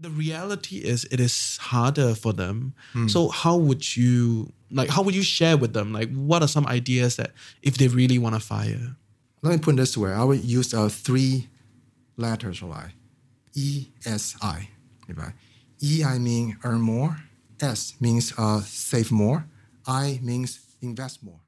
the reality is it is harder for them. So how would you like how would you share with them? Like what are some ideas that if they really want to fire? Let me put it this way. I would use uh, three letters, right? E S I, right? E I mean earn more. S means uh, save more. I means invest more.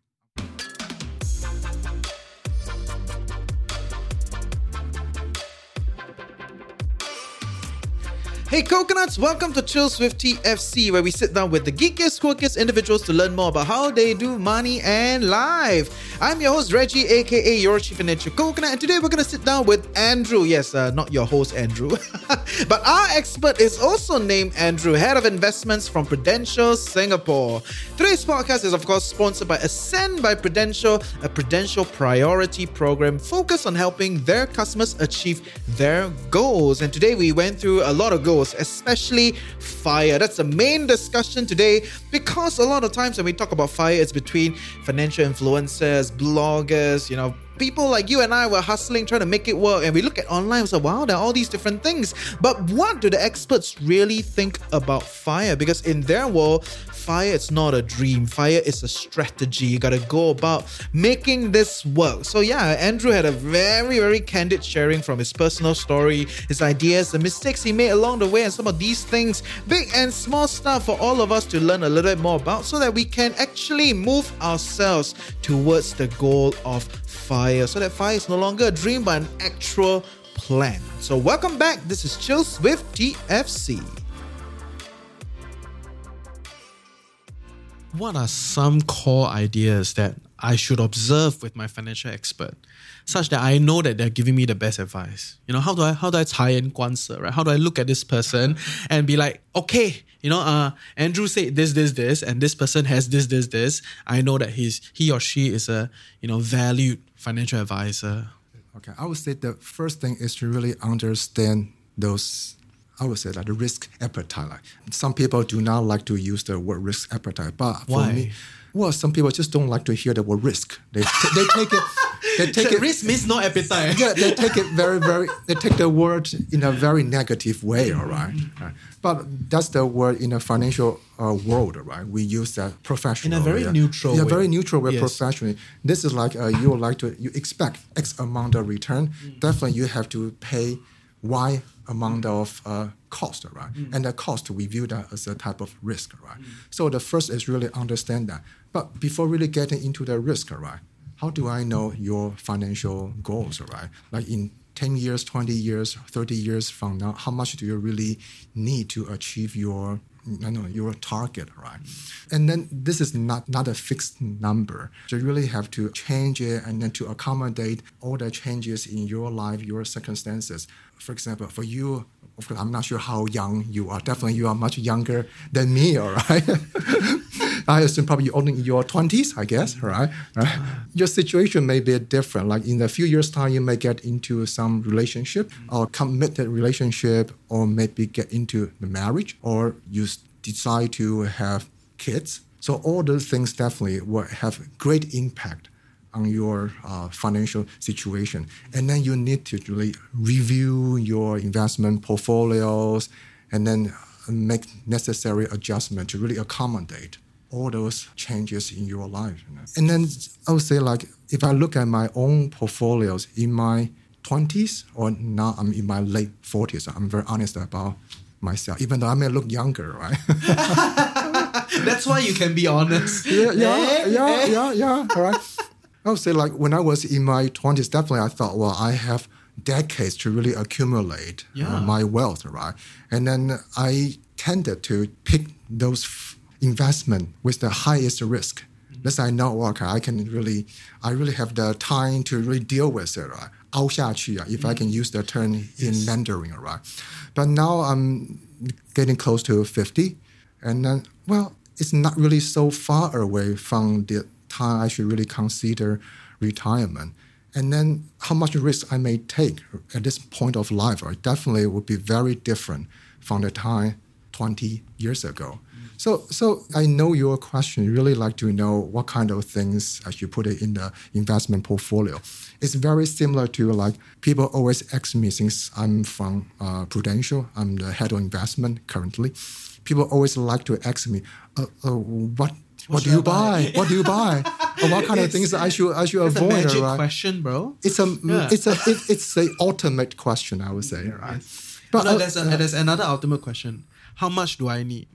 Hey coconuts, welcome to Chills with TFC, where we sit down with the geekiest, quirkiest individuals to learn more about how they do money and life. I'm your host Reggie, aka your chief financial coconut, and today we're gonna sit down with Andrew. Yes, uh, not your host Andrew, but our expert is also named Andrew, head of investments from Prudential Singapore. Today's podcast is of course sponsored by Ascend by Prudential, a Prudential priority program focused on helping their customers achieve their goals. And today we went through a lot of goals especially fire. That's the main discussion today because a lot of times when we talk about fire, it's between financial influencers, bloggers, you know, people like you and I were hustling, trying to make it work. And we look at online, say, wow, there are all these different things. But what do the experts really think about fire? Because in their world, fire is not a dream. Fire is a strategy. You gotta go about making this work. So yeah, Andrew had a very, very candid sharing from his personal story, his ideas, the mistakes he made along the way, and some of these things, big and small stuff for all of us to learn a little bit more about so that we can actually move ourselves towards the goal of fire. So that fire is no longer a dream but an actual plan. So welcome back. This is Chills with TFC. What are some core ideas that I should observe with my financial expert, such that I know that they're giving me the best advice? You know, how do I how do I tie in 官司, right? How do I look at this person and be like, okay, you know, uh, Andrew said this, this, this, and this person has this, this, this. I know that he's he or she is a you know valued financial advisor. Okay, I would say the first thing is to really understand those. I would say like the risk appetite. Like some people do not like to use the word risk appetite, but for Why? me, well, some people just don't like to hear the word risk. They t- they take it. They take it. risk means no appetite. yeah, they take it very, very. They take the word in a very negative way. All right? Right. but that's the word in a financial uh, world, all right? We use that professional. In a very yeah. neutral Yeah, way. very neutral way. Yes. Professionally, this is like uh, you would like to you expect X amount of return. Mm. Definitely, you have to pay Y amount of uh, cost, right? Mm. And the cost we view that as a type of risk, right? So the first is really understand that. But before really getting into the risk, right? How do I know your financial goals, right? Like in 10 years, 20 years, 30 years from now, how much do you really need to achieve your I know your target, right? And then this is not not a fixed number. So you really have to change it and then to accommodate all the changes in your life, your circumstances. For example, for you, of course, I'm not sure how young you are. Definitely, you are much younger than me, all right? I assume probably you're only in your 20s, I guess, right? right? Your situation may be different. Like in a few years' time, you may get into some relationship or committed relationship, or maybe get into the marriage, or you decide to have kids. So all those things definitely will have great impact on your uh, financial situation. And then you need to really review your investment portfolios and then make necessary adjustment to really accommodate all those changes in your life. you know. And then I would say like if I look at my own portfolios in my 20s or now I'm in my late 40s, I'm very honest about myself, even though I may look younger, right? That's why you can be honest. yeah, yeah, Eh, yeah, eh. yeah, yeah. All right. I would say like when I was in my twenties, definitely I thought, well, I have decades to really accumulate uh, my wealth, right? And then I tended to pick those f- investment with the highest risk. Let's say I know, okay, I can really, I really have the time to really deal with it, right? 凹下去, uh, if I can use the term in Mandarin, right? But now I'm getting close to 50, and then, well, it's not really so far away from the time I should really consider retirement. And then how much risk I may take at this point of life, right, definitely would be very different from the time 20 years ago. So, so I know your question. You really like to know what kind of things I should put it in the investment portfolio. It's very similar to like people always ask me since I'm from uh, Prudential. I'm the head of investment currently. People always like to ask me, uh, uh, what what do you buy? what do you buy? or what kind of things I should I should It's a magic right? question, bro. It's a Yeah. it's a it, it's the ultimate question I would say, right? But uh, there's, a, there's another ultimate question. How much do I need?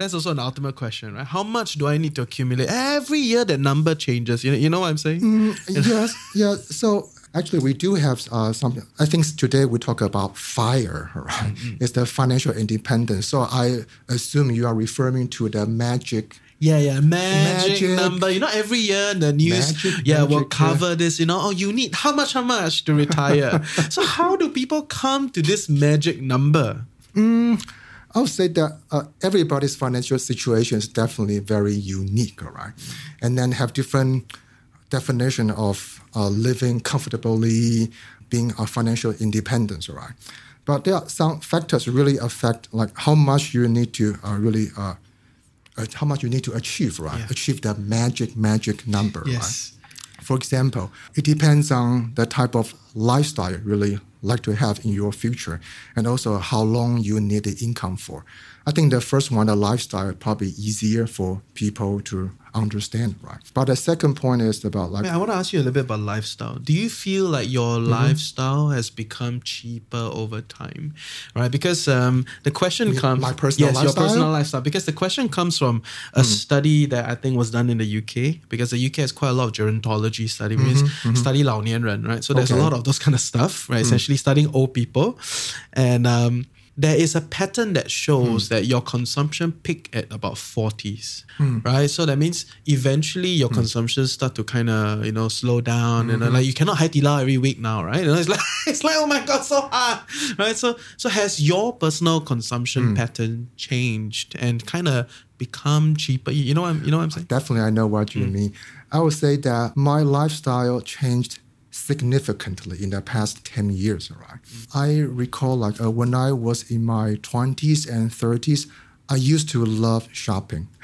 That's also an ultimate question, right? How much do I need to accumulate? Every year that number changes. You know, you know what I'm saying? Mm, yes, yeah. So actually, we do have uh, something. I think today we talk about fire, right? Mm-hmm. It's the financial independence. So I assume you are referring to the magic. Yeah, yeah, magic, Magic. number. You know, every year the news, Magic, yeah, will magic, yeah. cover this. You know, oh, you need how much, how much to retire. so how do people come to this magic number? I would say that uh, everybody's financial situation is definitely very unique, all right? And then have different definition of uh, living comfortably, being a financial independence, all right? But there are some factors really affect like how much you need to uh, really uh, uh, how much you need to achieve, right? Yeah. Achieve that magic magic number, Yes. right? For example, it depends on the type of lifestyle really like to have in your future and also how long you need the income for. I think the first one, the lifestyle, probably easier for people to understand right but the second point is about like i want to ask you a little bit about lifestyle do you feel like your mm-hmm. lifestyle has become cheaper over time right because um, the question comes my personal yes, lifestyle? your personal lifestyle because the question comes from a mm. study that i think was done in the uk because the uk has quite a lot of gerontology study mm-hmm, means mm-hmm. study lao right so there's okay. a lot of those kind of stuff right mm. essentially studying old people and um, there is a pattern that shows hmm. that your consumption peak at about 40s, hmm. right? So that means eventually your hmm. consumption start to kind of, you know, slow down and uh, mm-hmm. like you cannot Di Lao every week now, right? You know, it's like, it's like, oh my God, so hard, right? So, so has your personal consumption pattern changed and kind of become cheaper? You you know what I'm, you know what I'm saying? definitely I know what you mean. I would say that my lifestyle changed significantly in the past 10 years, right? I recall like uh, when I was in my 20s and 30s, I used to love shopping.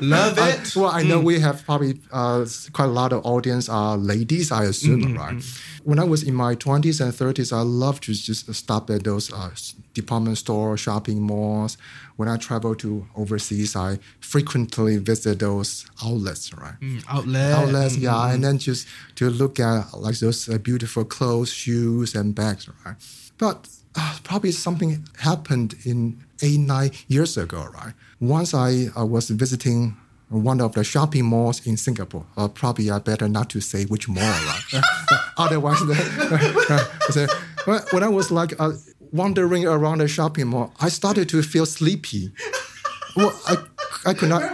Love I- it. well, I know we have probably uh, quite a lot of audience are ladies, I assume, right? When I was in my 20s and 30s, I loved to just stop at those uh, department store, shopping malls. When I travel to overseas, I frequently visit those outlets, right? Mm, outlet. outlets, yeah, and then just to look at like those uh, beautiful clothes, shoes, and bags, right? But uh, probably something happened in eight, nine years ago, right? Once I uh, was visiting one of the shopping malls in Singapore. Uh, probably I better not to say which mall, right? Otherwise, so, when- when I was like uh, wandering around the shopping mall, I started to feel sleepy. Well, I, I could not.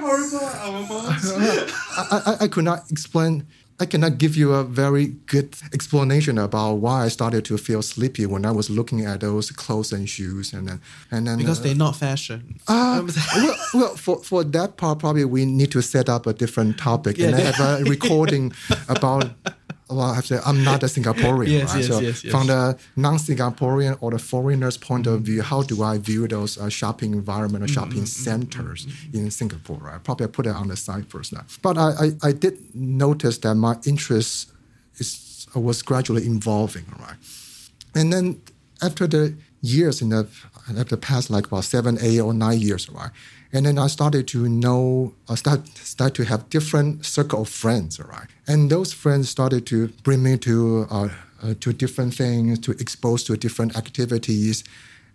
I, I, I could not explain. I cannot give you a very good explanation about why I started to feel sleepy when I was looking at those clothes and shoes, and then and then Because uh, they're not fashion. uh, well, well, for, for that part, probably we need to set up a different topic and Yeah, have a recording about. Well, I have to say, I'm not a Singaporean, Yes, right? yes, so, yes, from the non-Singaporean or the foreigner's point of view, how do I view those uh, shopping environment or Mm-hmm, shopping centers in Singapore? Right? Probably I put it on the side first now. But I, I, I did notice that my interest is was gradually evolving, right? And then after the years in the after the past like about seven, eight or nine years, right? And then I started to know, I start start to have different circle of friends, right? And those friends started to bring me to uh, uh, to different things, to expose to different activities,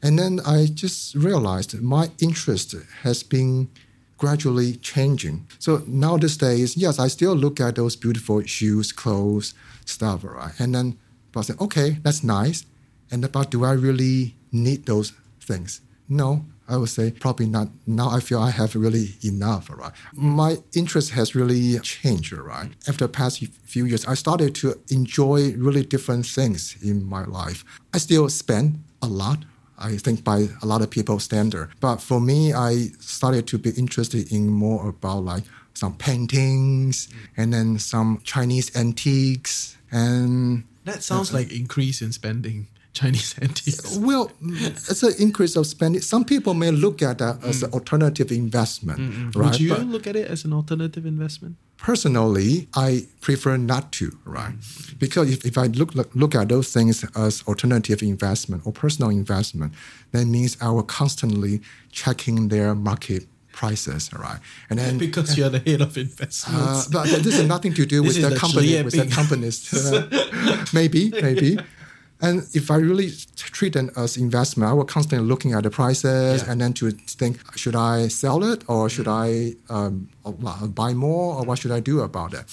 and then I just realized my interest has been gradually changing. So now these days, yes, I still look at those beautiful shoes, clothes, stuff, right? And then but I say, okay, that's nice. And but do I really need those things? No, I would say probably not. Now I feel I have really enough, right? My interest has really changed, right? After the past few years, I started to enjoy really different things in my life. I still spend a lot, I think by a lot of people's standard. But for me, I started to be interested in more about like some paintings and then some Chinese antiques and That sounds like increase in spending. Chinese antiques? Well, it's an increase of spending. Some people may look at that as an alternative investment, right? Mm. Would you But look at it as an alternative investment? personally, I prefer not to, right? Because if, if I look, look look at those things as alternative investment or personal investment, that means I will constantly checking their market prices, right? And then Because you're the head of uh, investments. but this has nothing to do with the, the company, with the companies. Uh, maybe, maybe. And if I really treat them as investment, I will constantly looking at the prices Yeah. and then to think, should I sell it or should I um, uh, buy more or what should I do about it?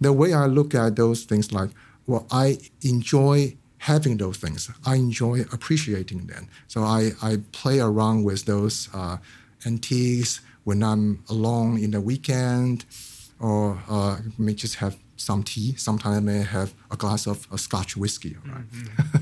The way I look at those things, like, well, I enjoy having those things. I enjoy appreciating them. So I, I play around with those uh, antiques when I'm alone in the weekend or uh, may just have some tea. Sometimes I may have a glass of a Scotch whiskey. Right? Mm-hmm.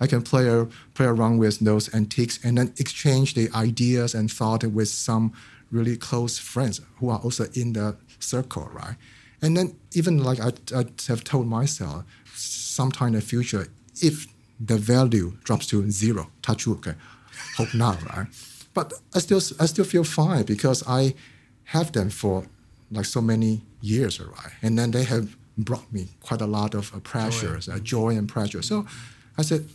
I can play a, play around with those antiques and then exchange the ideas and thought with some really close friends who are also in the circle, right? And then even like I, I have told myself, sometime in the future, if the value drops to zero, touch wood, okay, hope not, right? But I still I still feel fine because I have them for like so many years, right? And then they have brought me quite a lot of uh, pressures, joy. Uh, joy and pressure. So I said,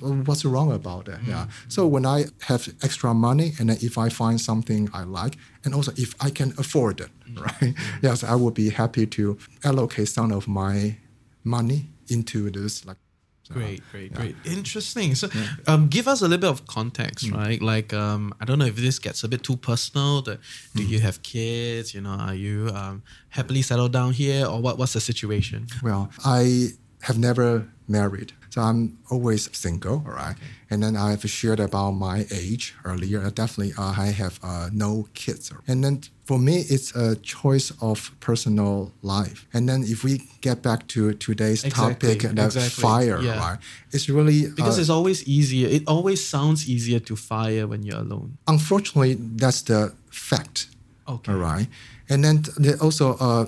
what's wrong about that? Yeah. So when I have extra money and if I find something I like, and also if I can afford it, right? Yes, I would be happy to allocate some of my money into this like so, Great, great, yeah. great. Interesting. So, um, give us a little bit of context, Mm. right? Like, um, I don't know if this gets a bit too personal. Do Mm. you have kids? You know, are you um, happily settled down here, or what? What's the situation? Well, I have never married, so I'm always single, all right? And then I've shared about my age earlier. Definitely, uh, I have uh, no kids. And then for me, it's a choice of personal life. And then if we get back to today's Exactly, topic, the exactly, fire, yeah. right? It's really Because uh, it's always easier. It always sounds easier to fire when you're alone. unfortunately that's the fact. Okay. All right. And then also uh,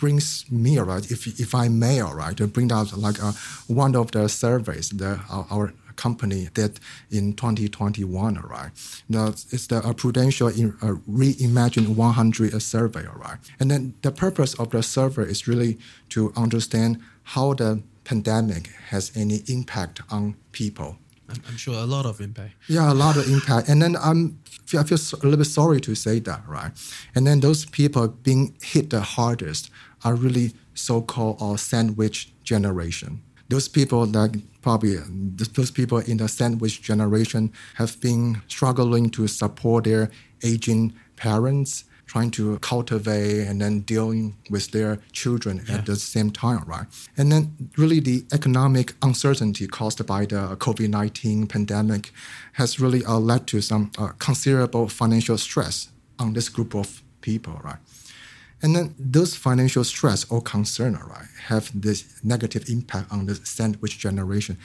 brings me, all right, if, if I may, all right, bring out like uh, one of the surveys that our, our company did in 2021, all right. Now, it's the uh, Prudential in, uh, Reimagine 100 survey, all right. And then the purpose of the survey is really to understand how the pandemic has any impact on people I'm, sure a lot of impact. yeah, a lot of impact. And then I'm, I feel a little bit sorry to say that, right? And then those people being hit the hardest are really so-called uh, sandwich generation. Those people that probably those people in the sandwich generation have been struggling to support their aging parents, trying to cultivate and then dealing with their children at the same time, right? And then really the economic uncertainty caused by the COVID-19 pandemic has really uh, led to some uh, considerable financial stress on this group of people, right? And then those financial stress or concern, right, have this negative impact on the sandwich generation,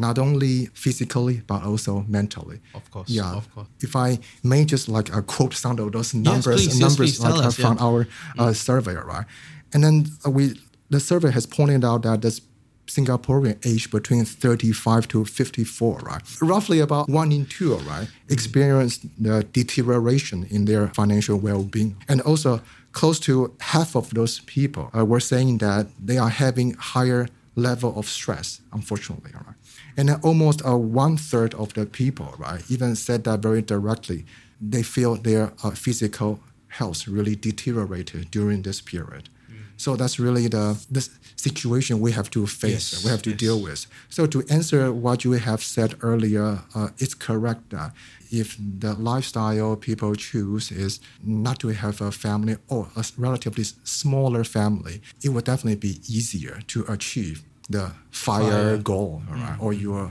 not only physically but also mentally. Of course, Yeah. of course. If I may just like uh, quote some of those numbers, please, numbers please, like us, from yeah. our uh, survey, right? And then uh, we the survey has pointed out that this Singaporean age between 35 to 54, right? Roughly about one in two, right, experienced the deterioration in their financial well-being. And also close to half of those people uh, were saying that they are having higher level of stress, unfortunately, right? And almost uh, one third of the people, right, even said that very directly. They feel their uh, physical health really deteriorated during this period. So that's really the, the situation we have to face, Yes, we have to yes. deal with. So to answer what you have said earlier, uh, it's correct that if the lifestyle people choose is not to have a family or a relatively smaller family, it would definitely be easier to achieve the fire, Fire. goal, mm. all right? Or your,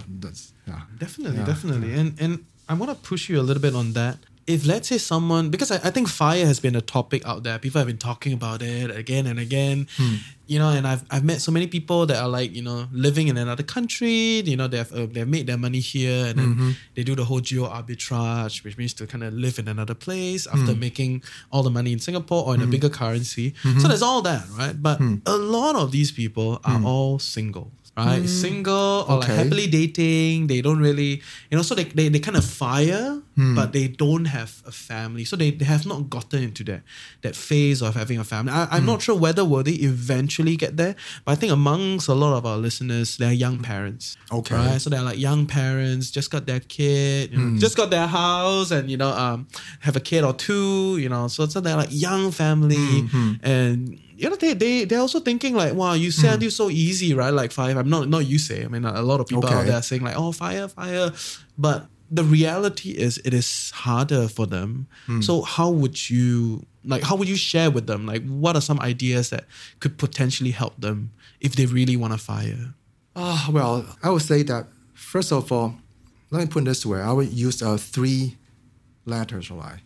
yeah. Definitely, Yeah, definitely. And and I want to push you a little bit on that. If let's say someone because I, I think fire has been a topic out there. People have been talking about it again and again. Hmm. You know, and I've I've met so many people that are like, you know, living in another country, you know, they've uh, they've made their money here and then Mm-hmm. they do the whole geo arbitrage, which means to kind of live in another place after Hmm. making all the money in Singapore or in a bigger currency. Mm-hmm. So there's all that, right? But Hmm. a lot of these people are all single. Right? Mm. Single or like happily dating. They don't really, you know, so they, they, they kind of fire, hmm. but they don't have a family. So they, they have not gotten into that that phase of having a family. I, I'm hmm. not sure whether will they eventually get there, but I think amongst a lot of our listeners, they're young parents. Okay. Right? So they're like young parents, just got their kid, you know, hmm. just got their house and, you know, um, have a kid or two, you know, so, so they're like young family and you know they, they they're also thinking like wow you say until so easy right? Like fire. I'm not not you say I mean a lot of people out there are saying like oh fire fire. But the reality is it is harder for them. So how would you like how would you share with them? Like what are some ideas that could potentially help them if they really want to fire? Ah, well, I would say that first of all, let me put it this way: I would use uh, three letters, right?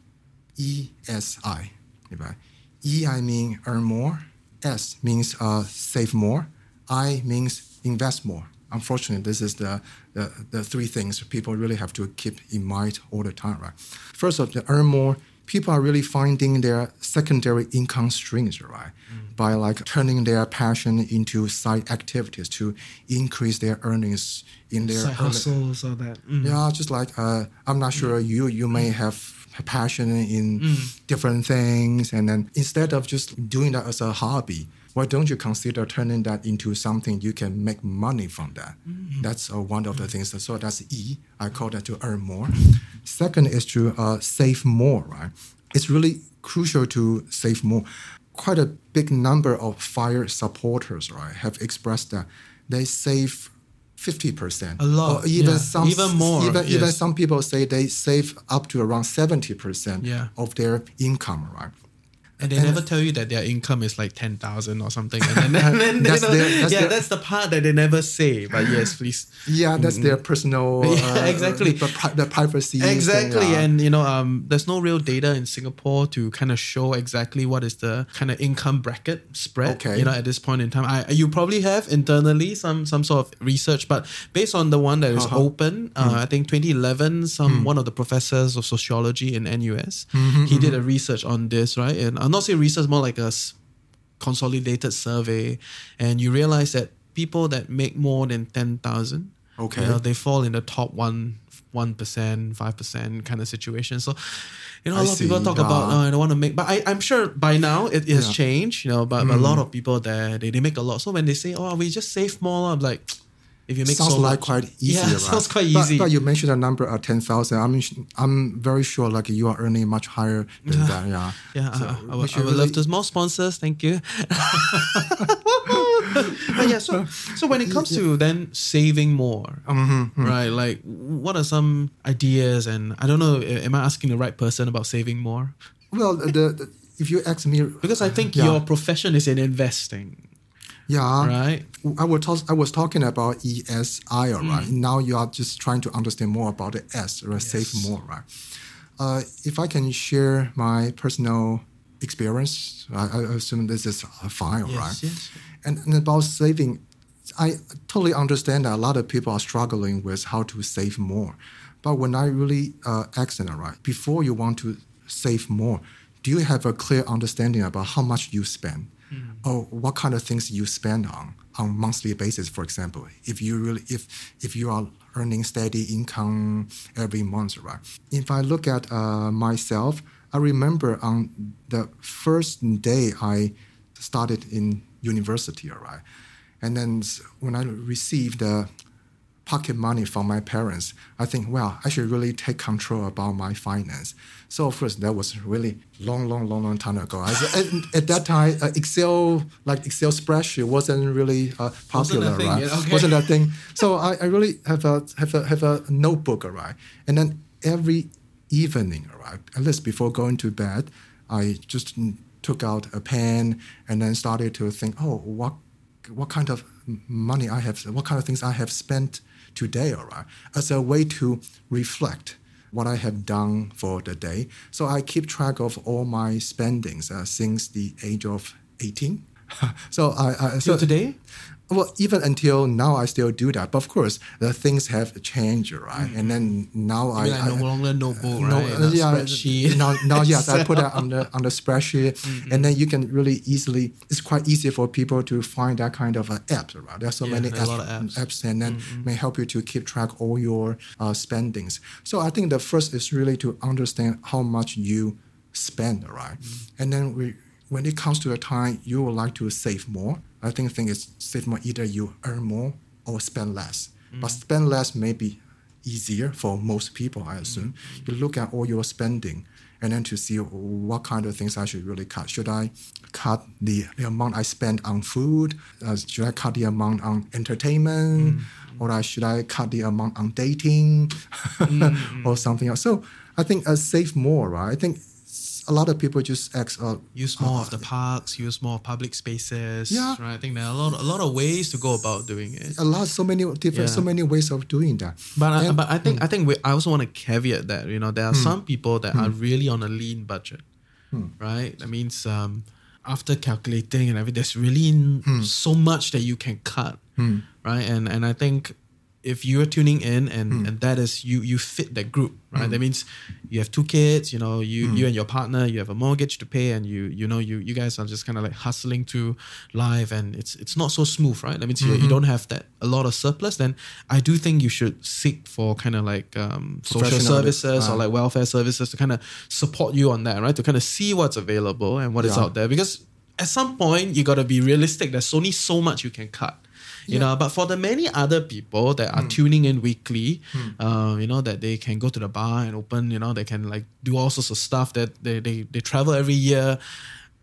E S I, right? E I mean earn more. S means uh, save more. I means invest more. Unfortunately, this is the, the the three things people really have to keep in mind all the time, right? First of all, earn more. People are really finding their secondary income streams, right? By like turning their passion into side activities to increase their earnings in their side early- hustles or that Mm. yeah, just like uh, I'm not sure you you may have passion in different things, and then instead of just doing that as a hobby, why don't you consider turning that into something you can make money from that? That's uh, one of the things. So that's E. I call that to earn more. Second is to uh, save more. Right? It's really crucial to save more. Quite a big number of fire supporters, right, have expressed that they save. 50%. A lot, Or even yeah. some Even more, Even, even some people say they save up to around 70% Yeah. of their income, right? And they And- never tell you that their income is like ten thousand or something. And then, and then That's you know, their- that's yeah, their- that's the part that they never say. But yes, please. Yeah, that's their personal. Mm-hmm. Yeah, uh, exactly. The, pri- the privacy. thing, Exactly, yeah. and you know, um, there's no real data in Singapore to kind of show exactly what is the kind of income bracket spread. Okay. You know, at this point in time, I you probably have internally some some sort of research, but based on the one that is Uh-huh. Open, uh, I think 2011, some one of the professors of sociology in NUS, Mm-hmm, he did a research on this, right? And I'm not saying research, more like a consolidated survey, and you realize that people that make more than ten thousand, Okay. you know, they fall in the top one one percent, five percent kind of situation. So, you know, a I lot of people see, talk about, oh, I don't want to make, but I, I'm sure by now it, it has Yeah. Mm. changed, you know. But, but a lot of people there, they, they make a lot. So when they say, oh, we just save more, I'm like, if you make sounds so like much, quite easy. yeah, right? sounds quite But- easy. But, you mentioned a number of ten thousand. I'm I'm very sure like you are earning much higher than that. Yeah. Yeah, So I, would, I would love really- to more sponsors. Thank you. but yeah, so so when it comes to then saving more, Mm-hmm, right? Like, what are some ideas? And I don't know, am I asking the right person about saving more? Well, the, the if you ask me, Because I think Yeah. your profession is in investing, yeah, right? I was talk, I was talking about ESI, right. Now you are just trying to understand more about the S, right? Save more, right? Uh, if I can share my personal experience, I, I assume this is fine, Yes, right? yes. And, and about saving, I totally understand that a lot of people are struggling with how to save more. But when I really uh, ask them, right, before you want to save more, do you have a clear understanding about how much you spend? Or what kind of things you spend on on monthly basis, for example? If you really if if you are earning steady income every month, right? If I look at uh, myself, I remember on the first day I started in university, right? And then when I received the pocket money from my parents, I think, well, I should really take control about my finance. So of course, that was really long, long, long, long time ago. I, at, at that time, uh, Excel, like Excel spreadsheet, wasn't really uh, popular, thing right? yet, okay. Wasn't that thing. So I, I really have a have a have a notebook, right? And then every evening, right, at least before going to bed, I just took out a pen and then started to think, oh, what what kind of money I have, what kind of things I have spent today, all right, as a way to reflect what I have done for the day. So I keep track of all my spendings uh, since the age of 18. so I, I so today? Well, even until now, I still do that. But of course, the things have changed, right? And then now I, like I no longer notebook, no, right? uh, Not yeah, spreadsheet. Now, now, yes, I put that on the on the spreadsheet, and then you can really easily. It's quite easy for people to find that kind of uh, app, right? There's so Yeah, many there are a apps, lot apps. and then may help you to keep track all your uh, spendings. So I think the first is really to understand how much you spend, right? And then we, when it comes to a time you would like to save more, I think thing is save more. Either you earn more or spend less. But spend less may be easier for most people, I assume. You look at all your spending and then to see what kind of things I should really cut. Should I cut the, the amount I spend on food? Uh, should I cut the amount on entertainment? Or I, should I cut the amount on dating or something else? So I think uh, save more, right? I think a lot of people just ask, uh, use oh, more of the parks, use more public spaces. Yeah. Right. I think there are a lot, a lot of ways to go about doing it. a lot, so many different, so many ways of doing that. But I, but I think hmm. I think we, I also want to caveat that you know there are hmm. some people that are hmm. really on a lean budget, right? That means um, after calculating and everything, there's really n- so much that you can cut, right? And and I think if you're tuning in and and that is you you fit that group, right? That means you have two kids, you know, you you and your partner, you have a mortgage to pay, and you you know you you guys are just kind of like hustling through life, and it's it's not so smooth, right? That means you, you don't have that a lot of surplus. Then I do think you should seek for kind of like um, social services or uh, like welfare services to kind of support you on that, right? To kind of see what's available and what is Yeah. out there, because at some point you got to be realistic. There's only so much you can cut. You know, but for the many other people that are tuning in weekly, uh, you know, that they can go to the bar and open, you know, they can like do all sorts of stuff that they, they, they travel every year.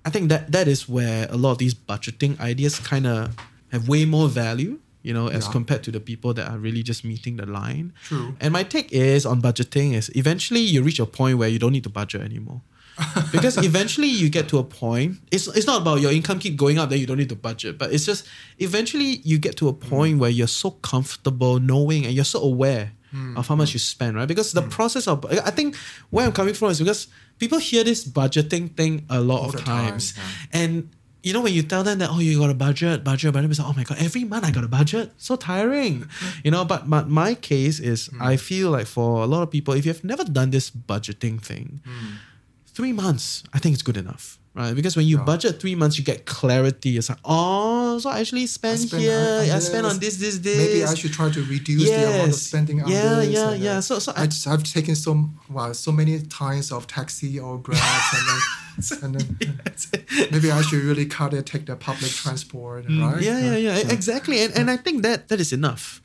I think that that is where a lot of these budgeting ideas kind of have way more value, you know, as Yeah. compared to the people that are really just meeting the line. True. And my take is on budgeting is eventually you reach a point where you don't need to budget anymore. because eventually you get to a point it's, it's not about your income keep going up then you don't need to budget but it's just eventually you get to a point where you're so comfortable knowing and you're so aware of how much you spend right because the process of i think where i'm coming from is because people hear this budgeting thing a lot All of the time, times yeah. and you know when you tell them that oh you got a budget budget budget it's like oh my god every month I got a budget so tiring you know but, but my case is Hmm. I feel like for a lot of people if you've never done this budgeting thing Hmm. Three months I think it's good enough right because when you Yeah. budget three months you get clarity it's like oh so I actually spend, spend here on- I on spend on this. this this Maybe I should try to reduce the amount of Yes. spending on Yeah, this. yeah, yeah. So- so I- I just, I've taken so well, so many times of taxi or grab, and then, and then maybe I should really cut it, take the public transport, right? Mm, Yeah, yeah, Uh, yeah, exactly. And, and I think that that is enough,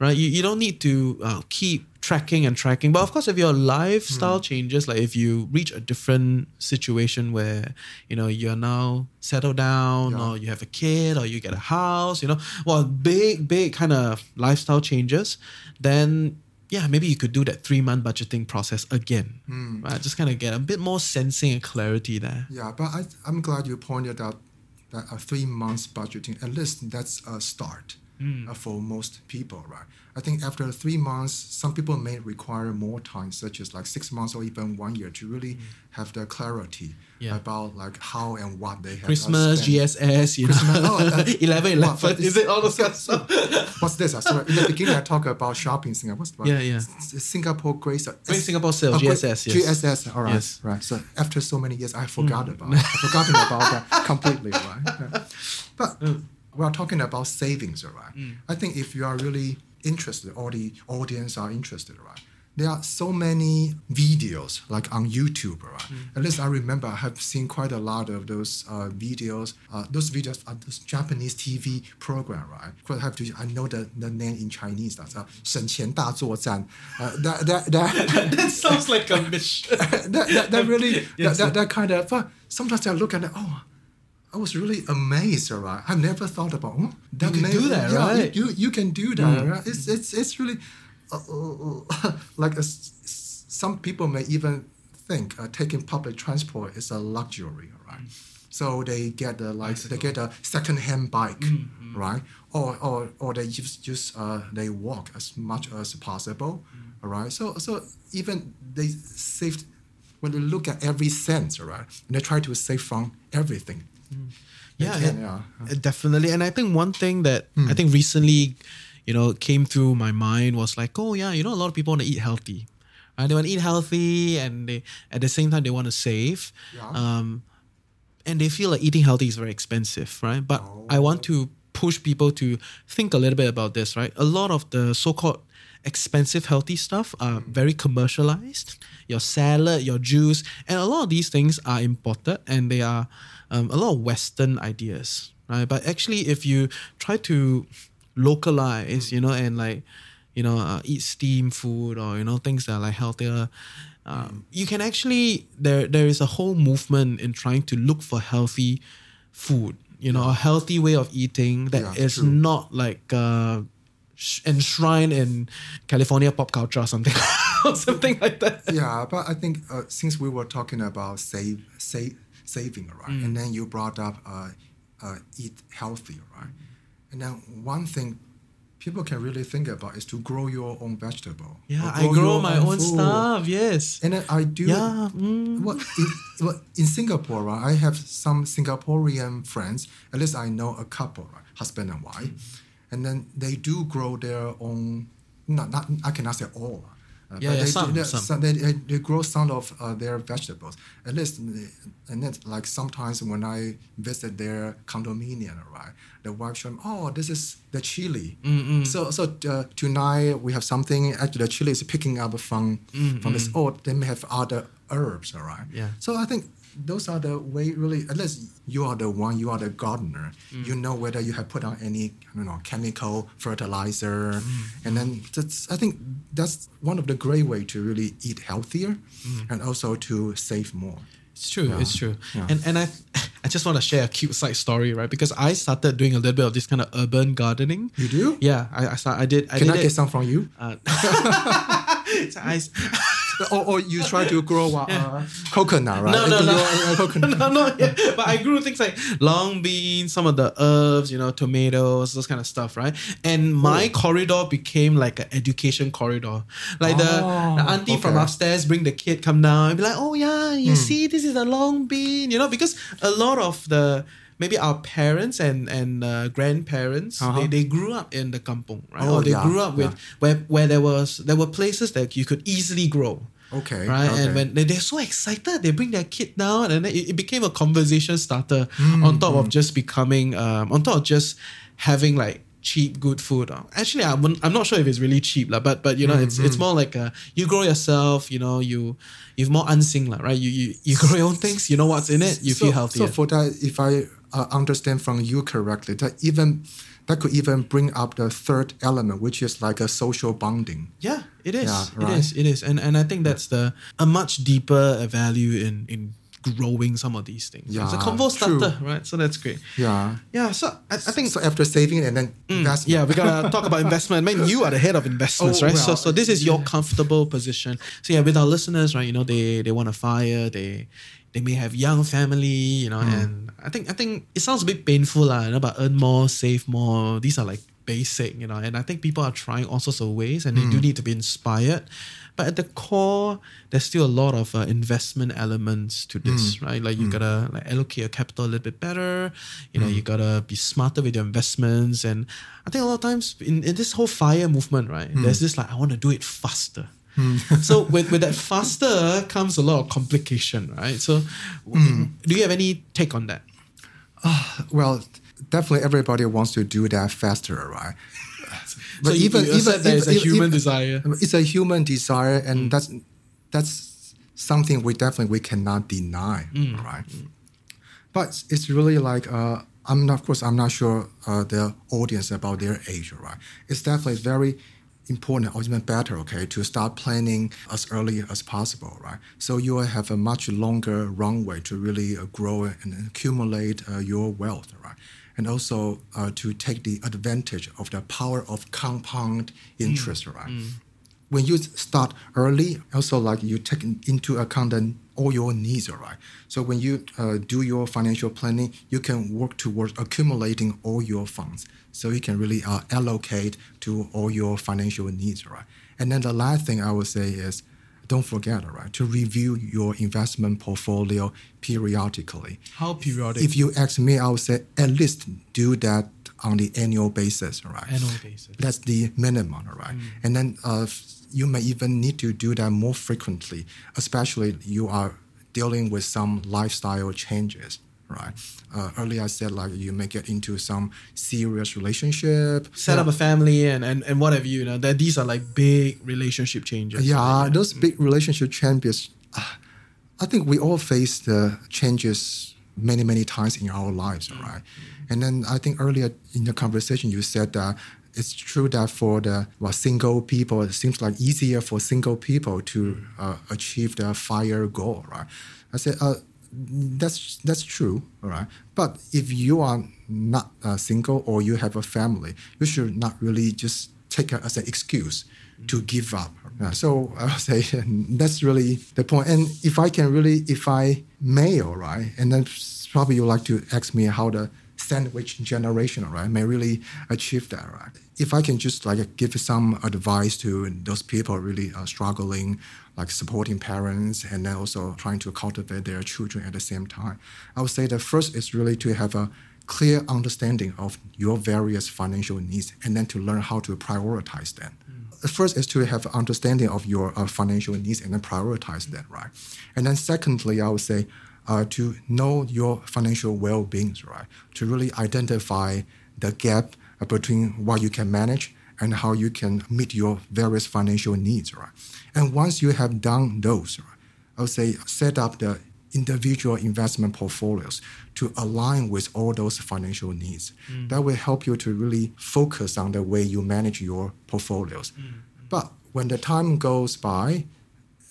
right? You, you don't need to uh, keep tracking and tracking. But of course, if your lifestyle hmm. changes, like if you reach a different situation where, you know, you're now settled down Yeah. or you have a kid or you get a house, you know, well, big, big kind of lifestyle changes, then yeah, maybe you could do that three month budgeting process again, hmm. right? Just kind of get a bit more sensing and clarity there. Yeah, but I, I'm glad you pointed out that a three months budgeting, at least that's a start Hmm. uh, for most people, right? I think after three months, some people may require more time, such as like six months or even one year, to really have the clarity. Yeah. about like how and what they have. uh, Christmas. GSS, you Christmas- know, oh, uh, 11, 11, but is it all those kind of stuff? What's this? Uh, sorry, in the beginning, I talked about shopping Singapore. What's Yeah, yeah. S- Singapore Grace. uh, Great S- Singapore Sale, oh, GSS, yes. GSS, all right. Yes. Right. So after so many years, I forgot Mm. about it. I've forgotten about that completely, right? But we are talking about savings, all right? Mm. I think if you are really interested, or the audience are interested, right? There are so many videos like on YouTube, right? Mm. At least I remember I have seen quite a lot of those uh, videos. Uh, those videos are this Japanese TV program, right? Of course, I have to. I know the, the name in Chinese. That's uh, 省钱大作战. Uh, that that that that sounds like a mission. that, that, that really Yes, that, that, that kind of but sometimes I look at it oh I was really amazed right. I never thought about oh, that could may- do that, yeah, right? you, you, you can do that right? It's, it's, it's really uh, like a some people may even think uh, taking public transport is a luxury right? So they get a like they get a second-hand bike right? Or, or or they just just uh, they walk as much as possible all right? So so even they saved when they look at every cent right and they try to save from everything They Yeah, can, yeah. Definitely. And I think one thing that Hmm. I think recently, you know, came through my mind was like, oh yeah, you know, a lot of people want to eat healthy. Right? They want to eat healthy and they at the same time they want to save. Yeah. Um and they feel like eating healthy is very expensive, right? But Oh. I want to push people to think a little bit about this, right? A lot of the so-called expensive healthy stuff are Mm. very commercialized. Your salad, your juice, and a lot of these things are imported and they are um, a lot of Western ideas, right? But actually, if you try to localize, you know, and like, you know, uh, eat steam food or you know things that are like healthier, um, you can actually there there is a whole movement in trying to look for healthy food. You know, a healthy way of eating that Yeah, is true. not like uh, enshrined in California pop culture or something, or something like that. yeah, but I think uh, since we were talking about save, save, saving, right, Mm. and then you brought up uh, uh, eat healthy, right, and then one thing people can really think about is to grow your own vegetable. Yeah, or I grow my own food. stuff. Yes. And then I do. Yeah, mm. What in, what in Singapore, right? I have some Singaporean friends. At least I know a couple, right, husband and wife, and then they do grow their own. Not, not I cannot say all. Uh, Yeah, yeah, they, some, they, some. they, they, they grow some of uh, their vegetables. At least, and then like sometimes when I visit their condominium, right, the wife show me, oh, this is the chili. So so uh, tonight we have something. Actually, the chili is picking up from from this. Oh, they may have other herbs, all right. Yeah. So I think those are the way really. Unless you are the one, you are the gardener. Mm. You know whether you have put on any I don't know chemical fertilizer, mm. and then that's. I think that's one of the great way to really eat healthier, mm. and also to save more. It's true. Yeah. It's true. Yeah. And and I I just want to share a cute side story, right? Because I started doing a little bit of this kind of urban gardening. You do? Yeah, I I, start, I did. I Can did I it, get some from you? Uh, so I, or, or you try to grow uh, uh, coconut, right? No, no, no. grow, coconut. no, not yet. But I grew things like long beans, some of the herbs, you know, tomatoes, those kind of stuff, right? And my corridor became like an education corridor. Like the, Oh, the auntie from upstairs bring the kid come down and be like, oh yeah, you see, this is a long bean, you know, because a lot of the maybe our parents and and uh, grandparents Uh-huh. they, they grew up in the kampong right Oh, or they yeah, grew up with yeah. where where there was there were places that you could easily grow Okay. right? okay. And when they, they're so excited, they bring their kid down, and then it, it became a conversation starter Mm, on top of just becoming, um, on top of just having like cheap good food. Uh, Actually, I'm, I'm not sure if it's really cheap, lah, but but you know, it's Mm-hmm. it's more like uh you grow yourself, you know, you you've more unsing, lah, right? You, you you grow your own things, you know what's in it, you so, feel healthier. So for that, if I uh, understand from you correctly, that even that could even bring up the third element, which is like a social bonding. Yeah, it is. Yeah, It right. is. It is. And and I think that's the a much deeper value in in growing some of these things. Yeah, it's a Yeah, combo true. starter, right? So that's great. Yeah. Yeah. So I, I think So after saving and then investment. Mm, Yeah, we gotta talk about investment. Man, you are the head of investments, Oh, right? so, well, so this is your comfortable position. So yeah, with our listeners, right? You know, they they want to fire. They they may have young family, you know, Hmm. and I think I think it sounds a bit painful, lah. You know, but earn more, save more. These are like basic, you know, and I think people are trying all sorts of ways, and they do need to be inspired. But at the core, there's still a lot of uh, investment elements to this, right? Like you gotta like allocate your capital a little bit better. You know, you gotta be smarter with your investments, and I think a lot of times in, in this whole fire movement, right? Hmm. There's this like I want to do it faster. so with, with that faster comes a lot of complication, right? So Hmm. do you have any take on that? Well, definitely everybody wants to do that faster, right? So you, you said that it's a human even- desire. It's a human desire, Mm. and that's that's something we definitely we cannot deny, Mm. right? But it's really like uh, I'm not, of course I'm not sure uh, the audience about their age, right? It's definitely very important or even better, okay, to start planning as early as possible, right? So you will have a much longer runway to really uh, grow and accumulate uh, your wealth, right? And also uh, to take the advantage of the power of compound interest, right? when you start early, also like you take into account then all your needs, right? So when you uh, do your financial planning, you can work towards accumulating all your funds. So you can really uh, allocate to all your financial needs, right? And then the last thing I would say is don't forget, all right, to review your investment portfolio periodically. How periodic? If you ask me, I would say at least do that on the annual basis, right? Annual basis. That's the minimum, right? And then uh, you may even need to do that more frequently, especially you are dealing with some lifestyle changes, right? Uh, earlier I said like you may get into some serious relationship. Set up a family and, and, and whatever you know that these are like big relationship changes. Yeah, right? those big relationship changes. Uh, I think we all face the changes many many times in our lives, right? And then I think earlier in the conversation you said that it's true that for the well, single people, it seems like easier for single people to uh, achieve their fire goal, right? I said, uh, that's that's true, all right. But if you are not uh, single or you have a family, you should not really just take it as an excuse to give up. So I would say that's really the point. And if I can really, if I may, all right, and then probably you like to ask me how the sandwich generation, all right, may really achieve that, right? If I can just like give some advice to those people really uh, struggling, like supporting parents and then also trying to cultivate their children at the same time, I would say the first is really to have a clear understanding of your various financial needs and then to learn how to prioritize them. The first is to have understanding of your uh, financial needs and then prioritize that, right? And then secondly, I would say uh, to know your financial well-being, right? To really identify the gap Uh, between what you can manage and how you can meet your various financial needs, right? And once you have done those, right, I would say set up the individual investment portfolios to align with all those financial needs. Mm. That will help you to really focus on the way you manage your portfolios. Mm. But when the time goes by,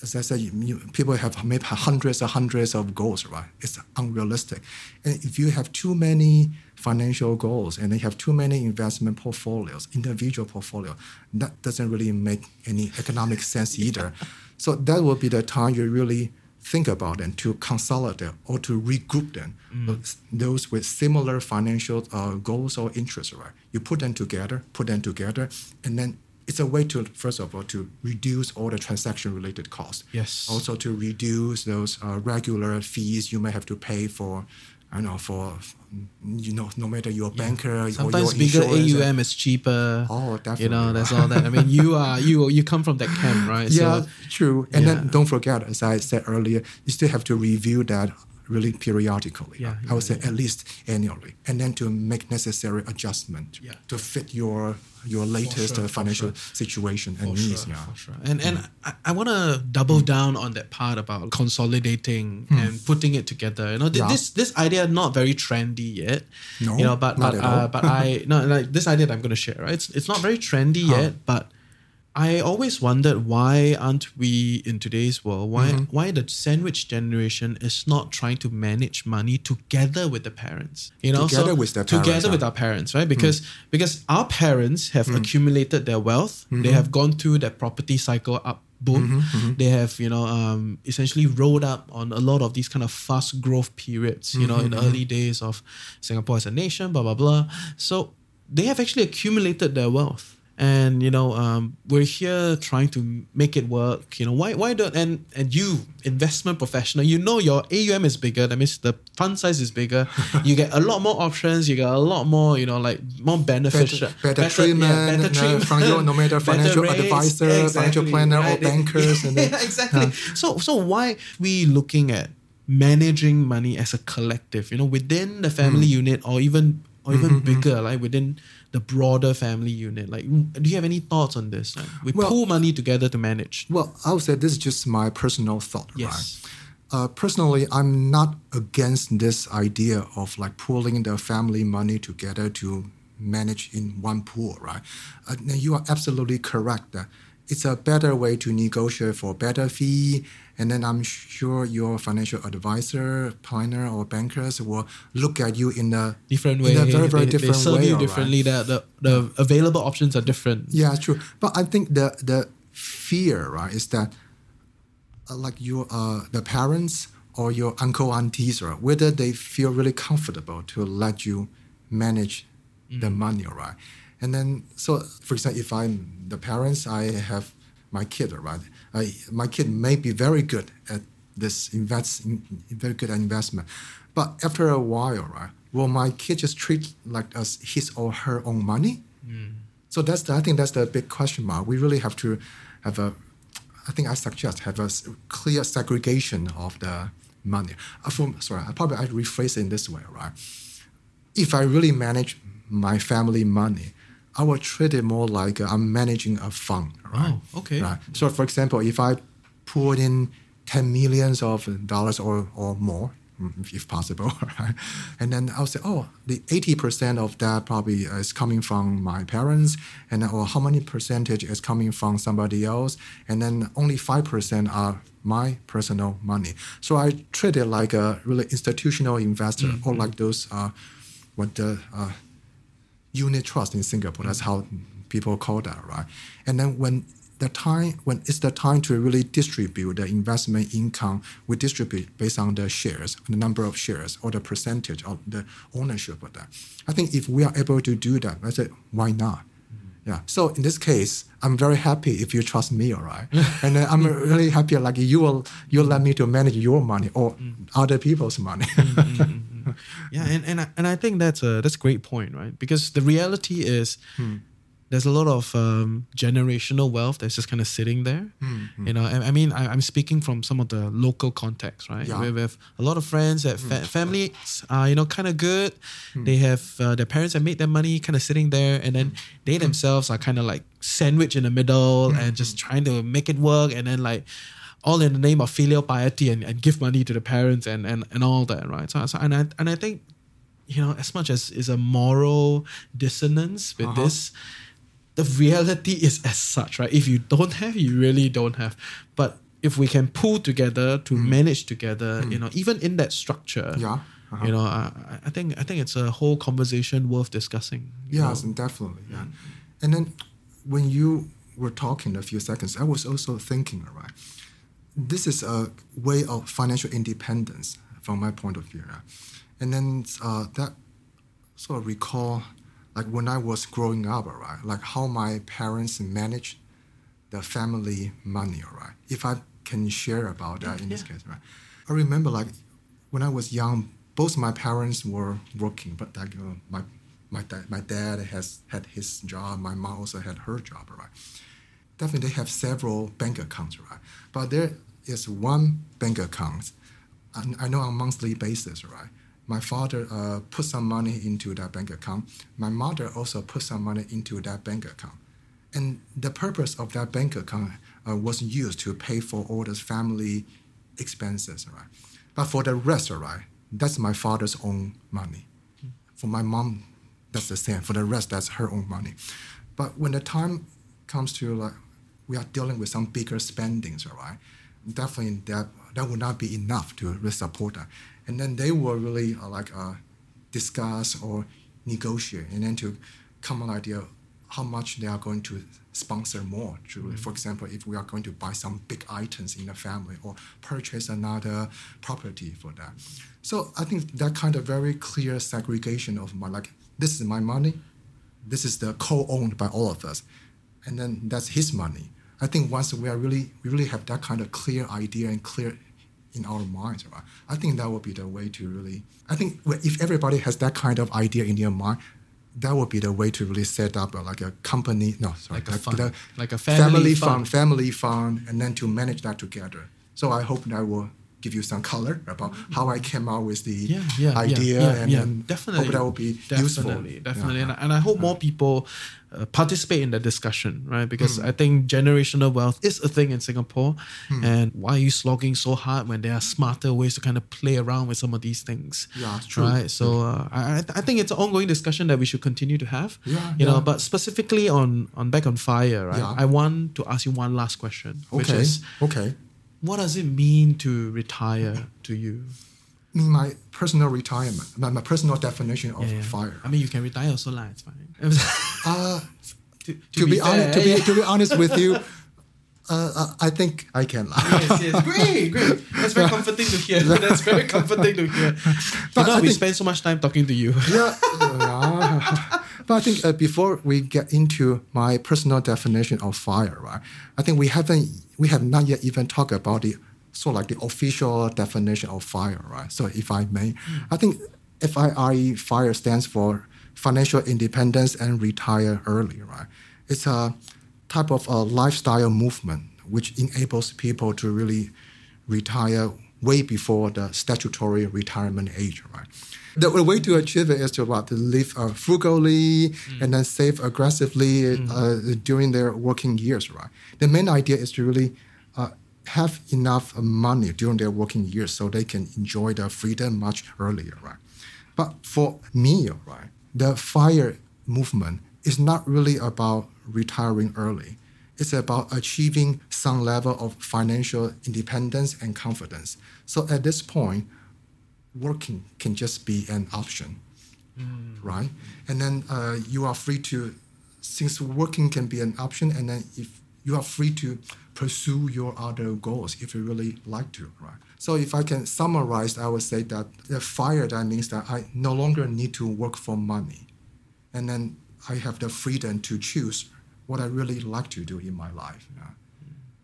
as I said, you, people have maybe hundreds and hundreds of goals, right? It's unrealistic. And if you have too many financial goals and you have too many investment portfolios, individual portfolio, that doesn't really make any economic sense either. So that will be the time you really think about them to consolidate or to regroup them. Those with similar financial uh, goals or interests, right? You put them together, put them together, and then it's a way to first of all to reduce all the transaction related costs. Yes. Also to reduce those uh, regular fees you may have to pay for. I know for you know no matter your banker or Sometimes your bigger AUM is cheaper. Oh, definitely. You know, that's all that. I mean, you are you you come from that camp, right? Yeah, So, true. And Yeah. then don't forget, as I said earlier, you still have to review that really periodically. Yeah, I would yeah, say at least annually, and then to make necessary adjustment Yeah. to fit your your latest sure, uh, financial situation and For needs. sure, yeah. for sure. And and I, I want to double down on that part about consolidating and putting it together. You know, th-. Yeah. this this idea not very trendy yet. No, you know, but but uh, but I no like this idea that I'm going to share. Right, it's it's not very trendy Huh. yet, but. I always wondered why aren't we in today's world? Why Mm-hmm. why the sandwich generation is not trying to manage money together with the parents? You know Together so with their parents, together with ah. our parents right? Because mm. because our parents have Mm. accumulated their wealth. They mm-hmm. have gone through that property cycle up boom. Mm-hmm, mm-hmm. They have you know um, essentially rolled up on a lot of these kind of fast growth periods you know in the early days of singapore as a nation blah blah blah. So they have actually accumulated their wealth and you know um, we're here trying to make it work you know why why don't and and you investment professional you know your AUM is bigger that means the fund size is bigger you get a lot more options you get a lot more you know like more beneficial Better, better, treatment, uh, from your no matter financial rates, advisor, financial exactly, planner, or right? bankers, and then, yeah, exactly. So so why we looking at managing money as a collective? You know, within the family Hmm. unit, or even or even bigger, like within the broader family unit. Like, do you have any thoughts on this? Like, we Well- pool money together to manage. Well, I would say this is just my personal thought, Yes. right? Uh, personally, I'm not against this idea of like pooling the family money together to manage in one pool, right? Uh, now you are absolutely correct that it's a better way to negotiate for better fee, and then I'm sure your financial advisor, planner, or bankers will look at you in a Different way. in a very very they, different they serve way. you all right? differently. The, the the available options are different. Yeah, true. But I think the the fear, right, is that uh, like your uh, the parents or your uncle aunties, right, whether they feel really comfortable to let you manage the money, right? And then, so for example, if I'm the parents, I have my kid, right? Uh, my kid may be very good at this invest, very good at investment, but after a while, right? Will my kid just treat like as his or her own money? So that's the, I think that's the big question mark. We really have to have a, I think I suggest have a clear segregation of the money. Uh, from, sorry, I probably I rephrase it in this way, right? If I really manage my family money, I will treat it more like uh, I'm managing a fund, right? Oh, okay. Right. So, for example, if I put in 10 millions of dollars or, or more, mm, if- possible, right? And then I'll say, oh, the 80% of that probably is coming from my parents, and or how many percentage is coming from somebody else, and then only 5% are my personal money. So I treat it like a really institutional investor or like those, uh, what the, uh, unit trust in Singapore. That's how people call that, right? And then when the time when it's the time to really distribute the investment income, we distribute based on the shares, the number of shares, or the percentage of the ownership of that. I think if we are able to do that, I said, why not? Mm-hmm. Yeah. So in this case, I'm very happy if you trust me, all right? and I'm really happy like you will you let me to manage your money or mm-hmm. other people's money. Mm-hmm, Yeah, and and I, and I think that's a that's a great point, right? Because the reality is. Hmm. There's a lot of um, generational wealth that's just kind of sitting there, hmm, hmm. you know. I, I mean, I, I'm speaking from some of the local context, right? Yeah. Where we have a lot of friends that fa- families are, you know, kind of good. They have uh, their parents have made their money, kind of sitting there, and then they themselves are kind of like sandwiched in the middle and just trying to make it work, and then like all in the name of filial piety and, and give money to the parents and, and, and all that, right? So, so and I and I think, you know, as much as is a moral dissonance with Uh-huh. this, the reality is as such, right? If you don't have, you really don't have. But if we can pull together to manage together, you know, even in that structure, Mm. Yeah. Uh-huh. you know, I, I think I think it's a whole conversation worth discussing. Yes, know. definitely. Yeah. And then when you were talking a few seconds, I was also thinking, all right, this is a way of financial independence from my point of view. right? And then uh, that sort of recall, like when I was growing up, all right, like how my parents managed the family money, all right. If I can share about that in this Yeah. case, right. I remember like when I was young, both my parents were working, but like uh, my my dad, my dad has had his job, my mom also had her job, right. Definitely, they have several bank accounts, right. But there is one bank account, and I know on a monthly basis, right. My father uh, put some money into that bank account. My mother also put some money into that bank account. And the purpose of that bank account uh, was used to pay for all those family expenses, right? But for the rest, right, that's my father's own money. For my mom, that's the same. For the rest, that's her own money. But when the time comes to like we are dealing with some bigger spendings, right, definitely that that would not be enough to really support that. And then they will really uh, like uh, discuss or negotiate, and then to come an idea how much they are going to sponsor more. To, For example, if we are going to buy some big items in the family or purchase another property for that. So I think that kind of very clear segregation of my like this is my money, this is the co-owned by all of us, and then that's his money. I think once we are really we really have that kind of clear idea and clear in our minds, right? I think that would be the way to really. I think if everybody has that kind of idea in their mind, that would be the way to really set up a, like a company. No, sorry, Like a fund. the Like a family fund, fund. family fund, and then to manage that together. So I hope that will give you some color about how I came out with the yeah, yeah, idea, yeah, and yeah. definitely hope that will be definitely, useful. Definitely, and, I- and I hope more people uh, participate in the discussion, right? Because Hmm. I think generational wealth is a thing in Singapore, and why are you slogging so hard when there are smarter ways to kind of play around with some of these things? Yeah, true. Right. So uh, I I think it's an ongoing discussion that we should continue to have. Yeah, You know, but specifically on on back on fire, right? I want to ask you one last question, which Okay, is, okay. What does it mean to retire to you? I mean, my personal retirement, my, my personal definition of Yeah, yeah. fire. I mean, you can retire also, lah. It's fine. Uh, to, to, be, honest, to be to be honest with you, uh, uh, I think I can. yes, yes, great, great. That's very comforting to hear. That's very comforting to hear. But I now we think- spend so much time talking to you. yeah, yeah. But I think uh, before we get into my personal definition of fire, right? I think we haven't, we have not yet even talked about the sort of like the official definition of fire, right? So if I may, I think FIRE, fire stands for financial independence and retire early, right? It's a type of a lifestyle movement which enables people to really retire way before the statutory retirement age, right? The way to achieve it is to what to live uh, frugally mm. and then save aggressively mm. uh, during their working years, right? The main idea is to really uh, have enough money during their working years so they can enjoy their freedom much earlier, right? But for me, right, the fire movement is not really about retiring early. It's about achieving some level of financial independence and confidence. So at this point, working can just be an option, mm. right? And then uh, you are free to, since working can be an option, and then if you are free to pursue your other goals if you really like to, right? So if I can summarize, I would say that the fire that means that I no longer need to work for money, and then I have the freedom to choose what I really like to do in my life. Yeah.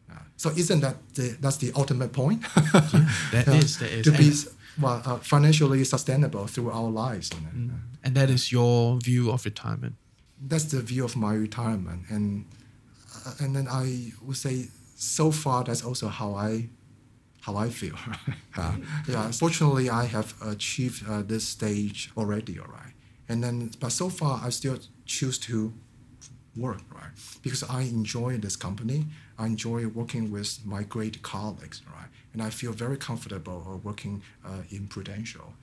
Yeah. So isn't that the, that's the ultimate point? yeah, that is, that is. To be well, uh, financially sustainable through our lives. Mm. And that is your view of retirement. That's the view of my retirement, and uh, and then I would say so far that's also how I how I feel. uh, yeah, fortunately I have achieved uh, this stage already. All right, and then but so far I still choose to work, right? Because I enjoy this company. I enjoy working with my great colleagues, right? And I feel very comfortable working uh, in Prudential.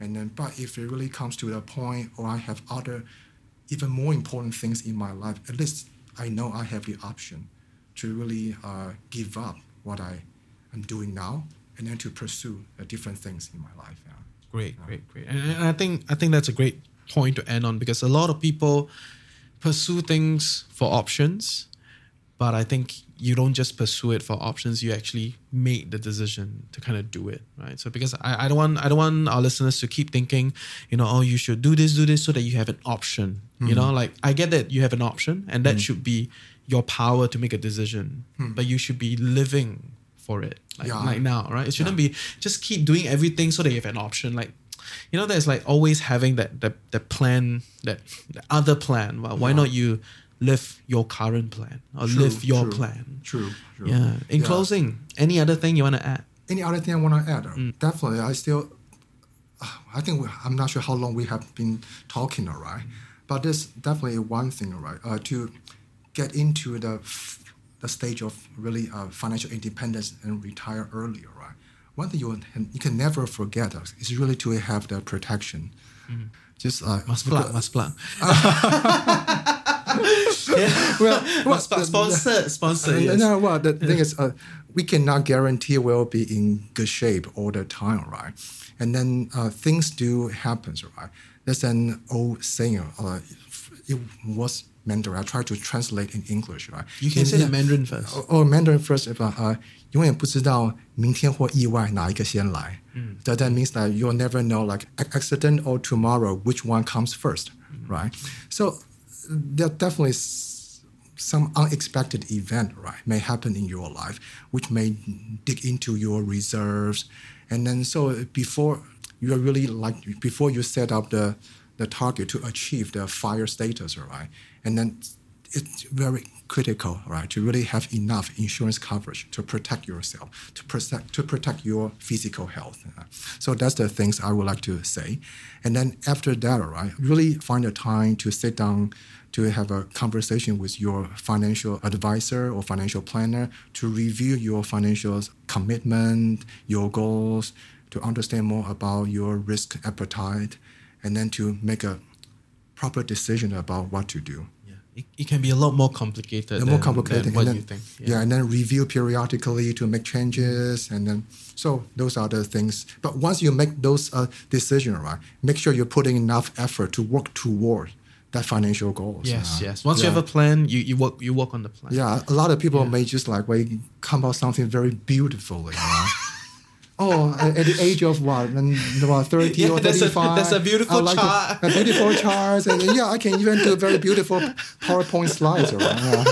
And then, but if it really comes to the point, or I have other, even more important things in my life, at least I know I have the option to really uh, give up what I am doing now, and then to pursue uh, different things in my life. Yeah. Great, great, great. And, and I think I think that's a great point to end on because a lot of people pursue things for options, but I think you don't just pursue it for options, you actually make the decision to kind of do it, right? So because I, I don't want I don't want our listeners to keep thinking, you know, oh you should do this, do this so that you have an option. Mm-hmm. You know, like I get that you have an option and that mm-hmm. should be your power to make a decision. Mm-hmm. But you should be living for it. Like, yeah. like now, right? It shouldn't yeah. be just keep doing everything so that you have an option. Like you know, there's like always having that that, that plan, that, that other plan. Well, why not you live your current plan or true, live your true, plan? True, true. Yeah. In yeah. closing, any other thing you want to add? Any other thing I want to add? Mm. Definitely, I still, I think we, I'm not sure how long we have been talking, all right? But there's definitely one thing, all right? Uh, to get into the the stage of really uh, financial independence and retire earlier, one thing you, you can never forget is really to have the protection. Mm. Just uh, must plan, must plug. well, well sponsor, sponsor. Uh, yes. No, well, the thing is, uh, we cannot guarantee we'll be in good shape all the time, right? And then uh, things do happen, right? There's an old saying. Uh, it was Mandarin. I try to translate in English, right? You can in, say the Mandarin first. Oh, oh Mandarin first. If, uh, 永远不知道明天或意外哪一个先来。Mm. That that means that you'll never know like accident or tomorrow which one comes first, mm. right? So there definitely some unexpected event, right, may happen in your life, which may dig into your reserves, and then so before you are really like before you set up the the target to achieve the fire status, right, And then it's very critical, right, to really have enough insurance coverage to protect yourself, to protect to protect your physical health. So that's the things I would like to say. And then after that, right, really find a time to sit down to have a conversation with your financial advisor or financial planner to review your financial commitment, your goals, to understand more about your risk appetite, and then to make a proper decision about what to do it, it can be a lot more complicated. Than, more complicated. Than what then, you think. Yeah. yeah. and then review periodically to make changes, and then so those are the things. But once you make those uh, decisions, right, make sure you're putting enough effort to work toward that financial goals. Yes, uh, yes. Once yeah. you have a plan, you, you work you work on the plan. Yeah, a lot of people yeah. may just like wait, come out something very beautiful, you know? oh, at the age of what, about 30 Yeah, or that's a- 35. that's a beautiful like chart. A, a beautiful charts. And yeah, I can even do very beautiful PowerPoint slides. Right? Yeah.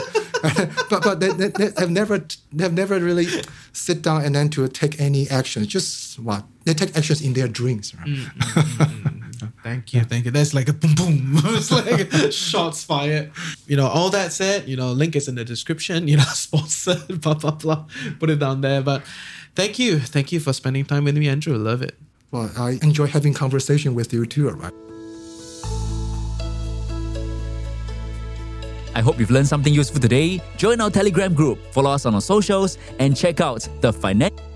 but but they, they, they have never they have never really sit down and then to take any action. Just what they take actions in their dreams. Right? Mm. mm, mm, mm thank you, thank you. That's like a boom boom. it's like shots fired. You know, all that said, you know, link is in the description, you know, sponsored, blah blah blah. Put it down there. But thank you. Thank you for spending time with me, Andrew. Love it. Well, I enjoy having conversation with you too. Right? I hope you've learned something useful today. Join our Telegram group, follow us on our socials, and check out the financial